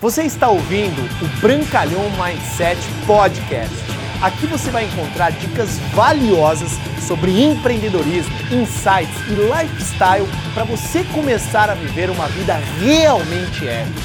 Você está ouvindo o Brancalhão Mindset Podcast. Aqui você vai encontrar dicas valiosas sobre empreendedorismo, insights e lifestyle para você começar a viver uma vida realmente épica.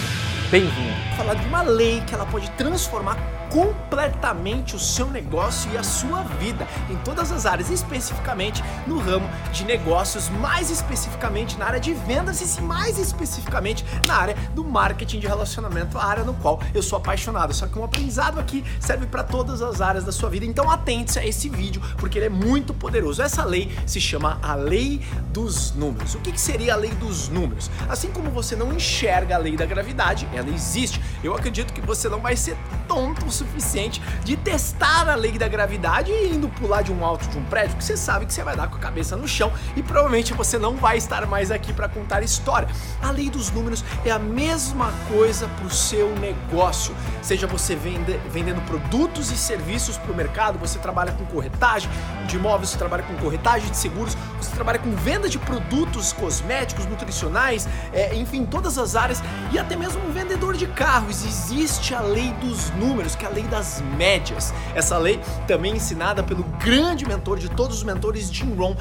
Bem-vindo! Falar de uma lei que ela pode transformar completamente o seu negócio e a sua vida em todas as áreas, especificamente no ramo de negócios, mais especificamente na área de vendas e mais especificamente na área do marketing de relacionamento, a área no qual eu sou apaixonado. Só que um aprendizado aqui serve para todas as áreas da sua vida. Então atente-se a esse vídeo porque ele é muito poderoso. Essa lei se chama a lei dos números. O que, que seria a lei dos números? Assim como você não enxerga a lei da gravidade, ela existe. Eu acredito que você não vai ser tonto o suficiente de testar a lei da gravidade indo pular de um alto de um prédio, que você sabe que você vai dar com a cabeça no chão e provavelmente você não vai estar mais aqui para contar história. A lei dos números é a mesma coisa para o seu negócio. Seja você vende, vendendo produtos e serviços para o mercado, você trabalha com corretagem de imóveis, você trabalha com corretagem de seguros, você trabalha com venda de produtos cosméticos, nutricionais, é, enfim, todas as áreas e até mesmo um vendedor de carros. Existe a lei dos números, que é a lei das médias. Essa lei também ensinada pelo grande mentor de todos os mentores, Jim Rohn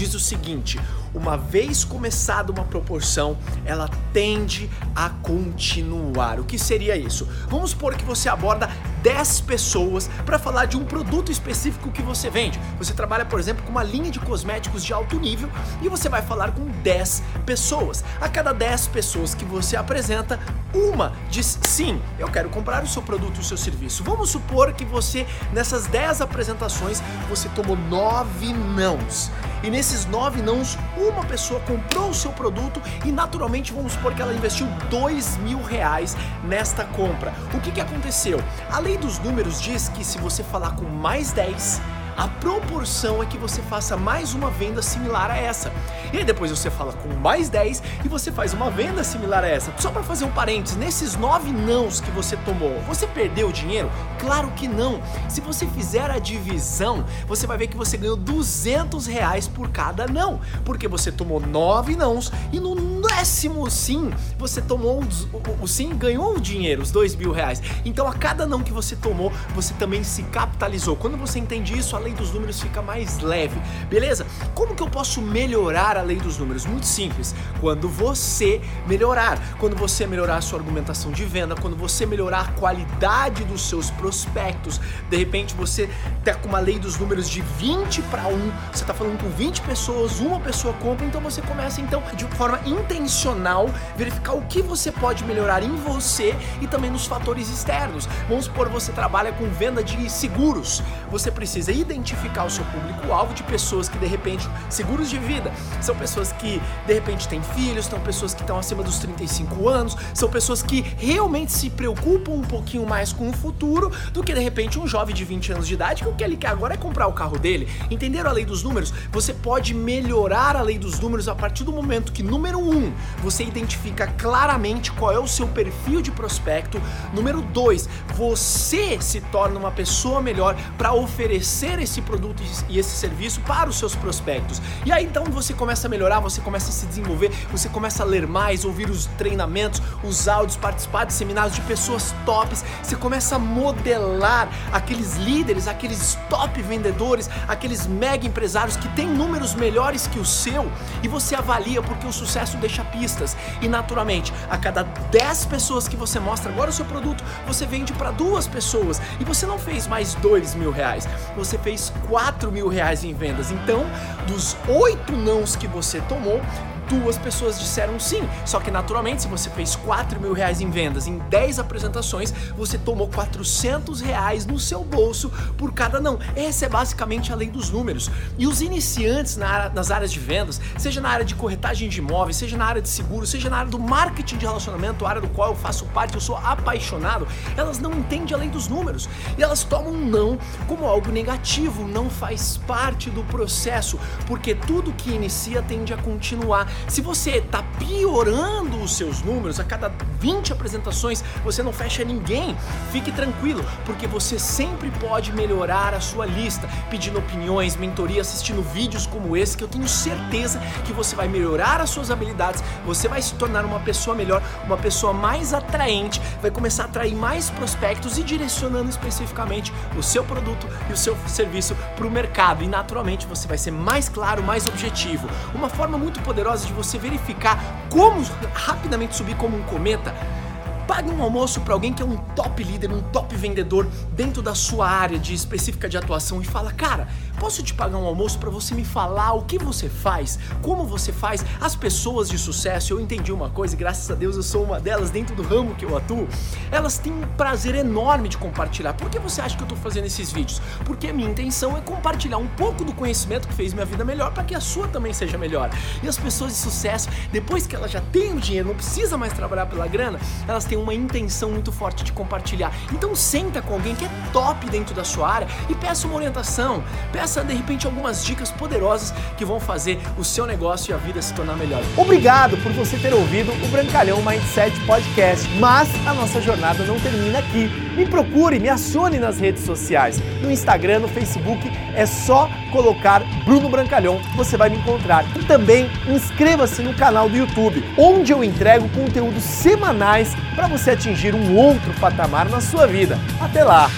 diz o seguinte: uma vez começada uma proporção, ela tende a continuar. O que seria isso? Vamos supor que você aborda 10 pessoas para falar de um produto específico que você vende. Você trabalha, por exemplo, com uma linha de cosméticos de alto nível e você vai falar com 10 pessoas. A cada 10 pessoas que você apresenta, uma diz sim, eu quero comprar o seu produto e o seu serviço. Vamos supor que você, nessas 10 apresentações, você tomou 9 nãos. E nesses nove nãos, uma pessoa comprou o seu produto e naturalmente vamos supor que ela investiu dois mil reais nesta compra. O que, que aconteceu? A lei dos números diz que se você falar com mais 10, a proporção é que você faça mais uma venda similar a essa. E aí depois você fala com mais 10 e você faz uma venda similar a essa. Só para fazer um parênteses, nesses nove nãos que você tomou, você perdeu dinheiro? Claro que não. Se você fizer a divisão, você vai ver que você ganhou 200 reais por cada não, porque você tomou nove nãos e no décimo sim você tomou o, o sim ganhou o dinheiro, os dois mil reais. Então a cada não que você tomou, você também se capitalizou. Quando você entende isso, além lei dos números fica mais leve, beleza? Como que eu posso melhorar a lei dos números? Muito simples. Quando você melhorar, quando você melhorar a sua argumentação de venda, quando você melhorar a qualidade dos seus prospectos, de repente você tá com uma lei dos números de 20 para 1, você tá falando com 20 pessoas, uma pessoa compra, então você começa então de forma intencional verificar o que você pode melhorar em você e também nos fatores externos. Vamos supor você trabalha com venda de seguros. Você precisa identificar identificar o seu público-alvo de pessoas que de repente, seguros de vida, são pessoas que de repente têm filhos, são pessoas que estão acima dos 35 anos, são pessoas que realmente se preocupam um pouquinho mais com o futuro do que de repente um jovem de 20 anos de idade que o que ele quer agora é comprar o carro dele. Entenderam a lei dos números? Você pode melhorar a lei dos números a partir do momento que, número um, você identifica claramente qual é o seu perfil de prospecto. Número dois, você se torna uma pessoa melhor para oferecer esse produto e esse serviço para os seus prospectos. E aí então você começa a melhorar, você começa a se desenvolver, você começa a ler mais, ouvir os treinamentos, os áudios, participar de seminários de pessoas tops, você começa a modelar aqueles líderes, aqueles top vendedores, aqueles mega empresários que têm números melhores que o seu e você avalia porque o sucesso deixa pistas. E naturalmente, a cada 10 pessoas que você mostra agora o seu produto, você vende para duas pessoas e você não fez mais dois mil reais, você fez fez 4 mil reais em vendas. Então, dos oito nãos que você tomou, duas pessoas disseram sim. Só que naturalmente, se você fez 4 mil reais em vendas em 10 apresentações, você tomou 400 reais no seu bolso por cada não. Essa é basicamente a lei dos números. E os iniciantes na área, nas áreas de vendas, seja na área de corretagem de imóveis, seja na área de seguro, seja na área do marketing de relacionamento, área do qual eu faço parte, eu sou apaixonado, elas não entendem a lei dos números. E elas tomam não como algo negativo, não faz parte do processo, porque tudo que inicia tende a continuar. Se você está piorando os seus números, a cada 20 apresentações você não fecha ninguém, fique tranquilo, porque você sempre pode melhorar a sua lista, pedindo opiniões, mentoria, assistindo vídeos como esse, que eu tenho certeza que você vai melhorar as suas habilidades, você vai se tornar uma pessoa melhor, uma pessoa mais atraente, vai começar a atrair mais prospectos e direcionando especificamente o seu produto e o seu serviço para o mercado. E naturalmente você vai ser mais claro, mais objetivo. Uma forma muito poderosa de você verificar como rapidamente subir como um cometa Pague um almoço para alguém que é um top líder, um top vendedor dentro da sua área de específica de atuação e fala: "Cara, posso te pagar um almoço para você me falar o que você faz, como você faz, as pessoas de sucesso". Eu entendi uma coisa, e graças a Deus eu sou uma delas dentro do ramo que eu atuo. Elas têm um prazer enorme de compartilhar. Por que você acha que eu estou fazendo esses vídeos? Porque a minha intenção é compartilhar um pouco do conhecimento que fez minha vida melhor para que a sua também seja melhor. E as pessoas de sucesso, depois que elas já têm o dinheiro, não precisa mais trabalhar pela grana, elas têm uma intenção muito forte de compartilhar. Então senta com alguém que é top dentro da sua área e peça uma orientação, peça de repente algumas dicas poderosas que vão fazer o seu negócio e a vida se tornar melhor. Obrigado por você ter ouvido o Brancalhão Mindset Podcast, mas a nossa jornada não termina aqui. Me procure, me acione nas redes sociais, no Instagram, no Facebook, é só colocar Bruno Brancalhão, você vai me encontrar. E também inscreva-se no canal do YouTube, onde eu entrego conteúdos semanais para você atingir um outro patamar na sua vida. Até lá!